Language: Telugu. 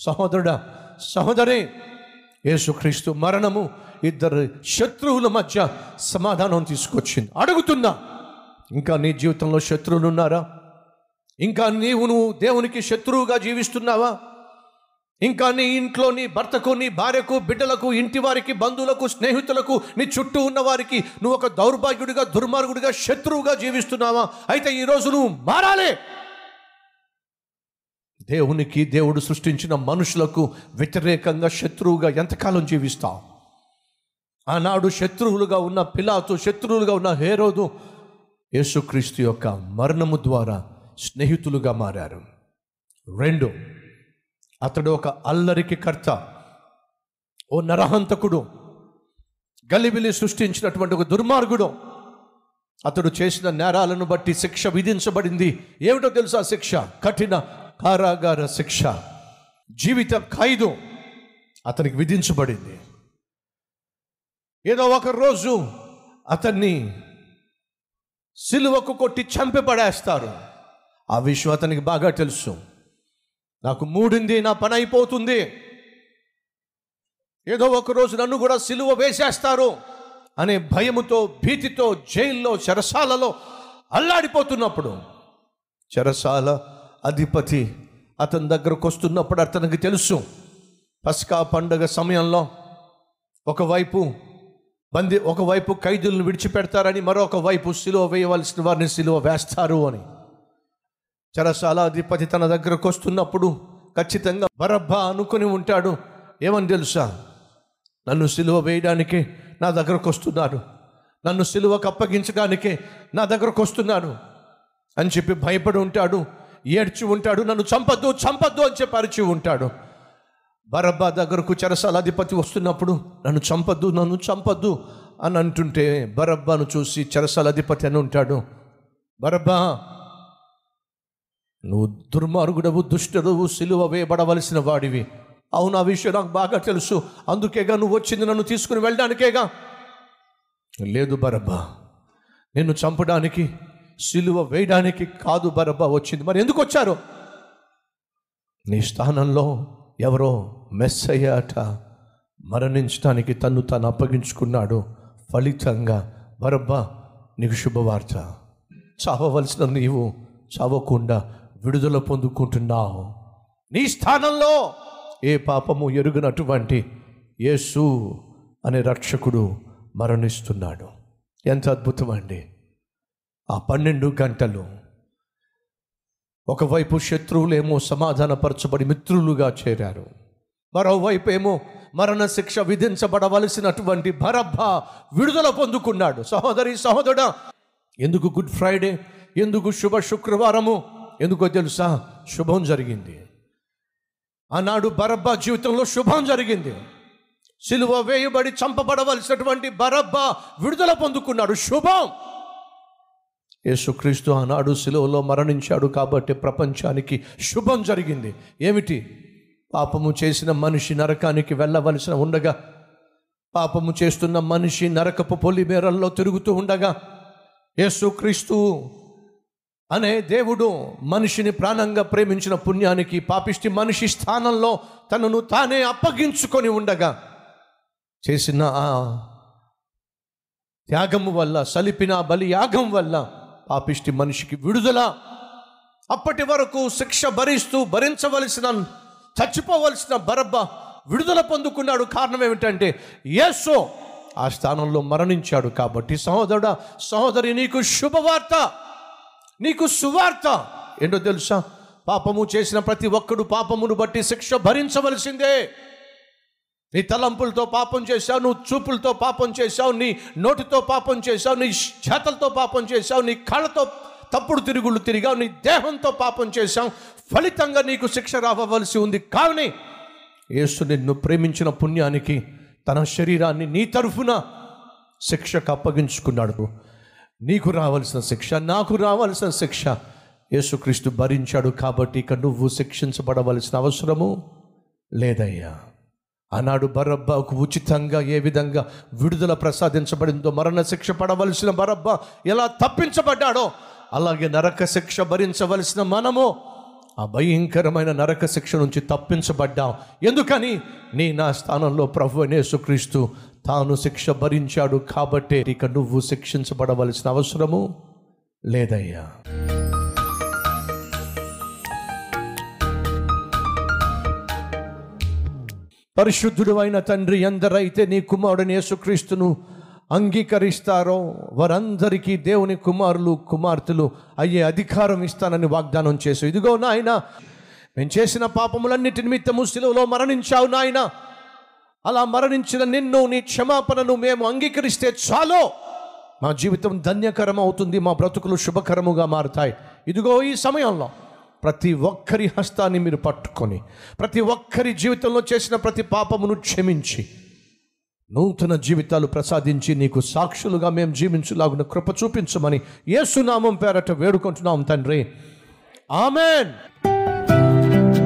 సహోదరుడా సహోదరి యేసుక్రీస్తు మరణము ఇద్దరు శత్రువుల మధ్య సమాధానం తీసుకొచ్చింది. అడుగుతున్నా ఇంకా నీ జీవితంలో శత్రువులు ఉన్నారా? ఇంకా నీవు నువ్వు దేవునికి శత్రువుగా జీవిస్తున్నావా? ఇంకా నీ ఇంట్లో నీ భర్తకు నీ భార్యకు బిడ్డలకు ఇంటి వారికి బంధువులకు స్నేహితులకు నీ చుట్టూ ఉన్న వారికి నువ్వు ఒక దౌర్భాగ్యుడిగా దుర్మార్గుడిగా శత్రువుగా జీవిస్తున్నావా? అయితే ఈరోజు నువ్వు మారాలి! దేవునికి దేవుడు సృష్టించిన మనుషులకు వ్యతిరేకంగా శత్రువుగా ఎంతకాలం జీవిస్తావు ఆనాడు శత్రువులుగా ఉన్న పిలాతు శత్రువులుగా ఉన్న హేరోదు యేసుక్రీస్తు యొక్క మరణము ద్వారా స్నేహితులుగా మారారు. రెండు అతడు ఒక అల్లరికి కర్త ఓ నరహంతకుడు గలిబిలి సృష్టించినటువంటి ఒక దుర్మార్గుడు. అతడు చేసిన నేరాలను బట్టి శిక్ష విధించబడింది. ఏమిటో తెలుసా శిక్ష? కఠిన కారాగార శిక్ష జీవిత ఖైదు అతనికి విధించబడింది. ఏదో ఒక రోజు అతన్ని సిలువకు కొట్టి చంపి పడేస్తారు. ఆ విషయం అతనికి బాగా తెలుసు. నాకు మూడింది నా పని అయిపోతుంది. ఏదో ఒక రోజు నన్ను కూడా సిలువ వేసేస్తారు అనే భయముతో భీతితో జైల్లో చెరసాలలో అల్లాడిపోతున్నప్పుడు. చెరసాల అధిపతి అతని దగ్గరకు వస్తున్నప్పుడు అతనికి తెలుసు. పస్కా పండుగ సమయంలో ఒకవైపు బంది ఒకవైపు ఖైదులను విడిచిపెడతారని మరొక వైపు సిలువ వేయవలసిన వారిని సిలువ వేస్తారు అని. చెరసాల అధిపతి తన దగ్గరకు వస్తున్నప్పుడు ఖచ్చితంగా బరబ్బా అనుకుని ఉంటాడు. ఏమని తెలుసా? నన్ను సిలువ వేయడానికి నా దగ్గరకు వస్తున్నాడు. నన్ను సిలువకు అప్పగించడానికి నా దగ్గరకు వస్తున్నాడు అని చెప్పి భయపడి ఉంటాడు. ఏడ్చి ఉంటాడు నన్ను చంపద్దు చంపద్దు అని చెప్పి అరిచి ఉంటాడు. బరబ్బా దగ్గరకు చెరసాల అధిపతి వస్తున్నప్పుడు నన్ను చంపద్దు నన్ను చంపద్దు అని అంటుంటే బరబ్బాను చూసి చెరసాల అధిపతి అని ఉంటాడు. బరబ్బా నువ్వు దుర్మార్గుడవు దుష్టుడవు సిలువ వేయబడవలసిన వాడివి. అవును ఆ విషయం నాకు బాగా తెలుసు. అందుకేగా నువ్వు వచ్చింది నన్ను తీసుకుని వెళ్ళడానికేగా? లేదు బరబ్బా నిన్ను చంపడానికి సిలువ వేయడానికి కాదు బరబ్బా వచ్చింది. మరి ఎందుకు వచ్చారు? నీ స్థానంలో ఎవరో మెస్ అట మరణించడానికి తను తాను అప్పగించుకున్నాడు. ఫలితంగా బరబ్బా నీకు శుభవార్త. చావవలసిన నీవు చావకుండా విడుదల పొందుకుంటున్నావు. నీ స్థానంలో ఏ పాపము ఎరుగనటువంటి యేసు అనే రక్షకుడు మరణిస్తున్నాడు. ఎంత అద్భుతం అండి. ఆ పన్నెండు గంటలు. ఒకవైపు శత్రువులేమో సమాధానపరచబడి మిత్రులుగా చేరారు. మరోవైపు ఏమో మరణ శిక్ష విధించబడవలసినటువంటి భరబ్బ విడుదల పొందుకున్నాడు. సహోదరి సహోదరుడా ఎందుకు గుడ్ ఫ్రైడే? ఎందుకు శుభ శుక్రవారము? ఎందుకో తెలుసా? శుభం జరిగింది. ఆనాడు బరబ్బా జీవితంలో శుభం జరిగింది. సిలువ వేయబడి చంపబడవలసినటువంటి బరబ్బా విడుదల పొందుకున్నాడు. శుభం! యేసుక్రీస్తు ఆనాడు సిలువలో మరణించాడు కాబట్టి ప్రపంచానికి శుభం జరిగింది. ఏమిటి? పాపము చేసిన మనిషి నరకానికి వెళ్ళవలసిన ఉండగా పాపము చేస్తున్న మనిషి నరకపు పొలిమేరల్లో తిరుగుతూ ఉండగా యేసుక్రీస్తు అనే దేవుడు మనిషిని ప్రాణంగా ప్రేమించిన పుణ్యానికి పాపిష్టి మనిషి స్థానంలో తనను తానే అప్పగించుకొని ఉండగా చేసిన ఆ త్యాగము వల్ల సలిపిన బలి యాగం వల్ల ఆ పిష్టి మనిషికి విడుదల. అప్పటి వరకు శిక్ష భరిస్తూ భరించవలసిన చచ్చిపోవలసిన బరబ్బ విడుదల పొందుకున్నాడు. కారణం ఏమిటంటే యేసో ఆ స్థానంలో మరణించాడు కాబట్టి. సహోదరుడా సహోదరి నీకు శుభవార్త నీకు సువార్త. ఏంటో తెలుసా? పాపము చేసిన ప్రతి ఒక్కడు పాపమును బట్టి శిక్ష భరించవలసిందే. నీ తలంపులతో పాపం చేశావు నువ్వు చూపులతో పాపం చేశావు నీ నోటితో పాపం చేశావు నీ చేతలతో పాపం చేశావు నీ కళ్ళతో తప్పుడు తిరుగుళ్ళు తిరిగావు నీ దేహంతో పాపం చేశావు. ఫలితంగా నీకు శిక్ష రావవలసి ఉంది. కానీ యేసు నిన్ను ప్రేమించిన పుణ్యానికి తన శరీరాన్ని నీ తరఫున శిక్షకు అప్పగించుకున్నాడు. నీకు రావాల్సిన శిక్ష నాకు రావాల్సిన శిక్ష యేసుక్రీస్తు భరించాడు కాబట్టి ఇక నువ్వు శిక్షించబడవలసిన అవసరము లేదయ్యా. ఆనాడు బరబ్బాకు ఉచితంగా ఏ విధంగా విడుదల ప్రసాదించబడిందో మరణ శిక్ష పడవలసిన బరబ్బా ఎలా తప్పించబడ్డాడో అలాగే నరక శిక్ష భరించవలసిన మనము ఆ భయంకరమైన నరక శిక్ష నుంచి తప్పించబడ్డాం. ఎందుకని? నీ నా స్థానంలో ప్రభు యేసుక్రీస్తు తాను శిక్ష భరించాడు కాబట్టే ఇక నువ్వు శిక్షించబడవలసిన అవసరము లేదయ్యా. పరిశుద్ధుడు అయిన తండ్రి ఎందరైతే నీ కుమారుడిని యేసుక్రీస్తును అంగీకరిస్తారో వారందరికీ దేవుని కుమారులు కుమార్తెలు అయ్యే అధికారం ఇస్తానని వాగ్దానం చేసు. ఇదిగో నాయన మేము చేసిన పాపములన్నిటి నిమిత్తము శిలువలో మరణించావు నాయన. అలా మరణించిన నిన్ను నీ క్షమాపణను మేము అంగీకరిస్తే చాలో. మా జీవితం ధన్యకరం అవుతుంది మా బ్రతుకులు శుభకరముగా మారుతాయి. ఇదిగో ఈ సమయంలో ప్రతి ఒక్కరి హస్తాన్ని మీరు పట్టుకొని ప్రతి ఒక్కరి జీవితంలో చేసిన ప్రతి పాపమును క్షమించి నూతన జీవితాలు ప్రసాదించి నీకు సాక్షులుగా మేము జీవించులాగున కృప చూపించమని యేసునామం పేరట వేడుకుంటున్నాం తండ్రి. ఆమెన్.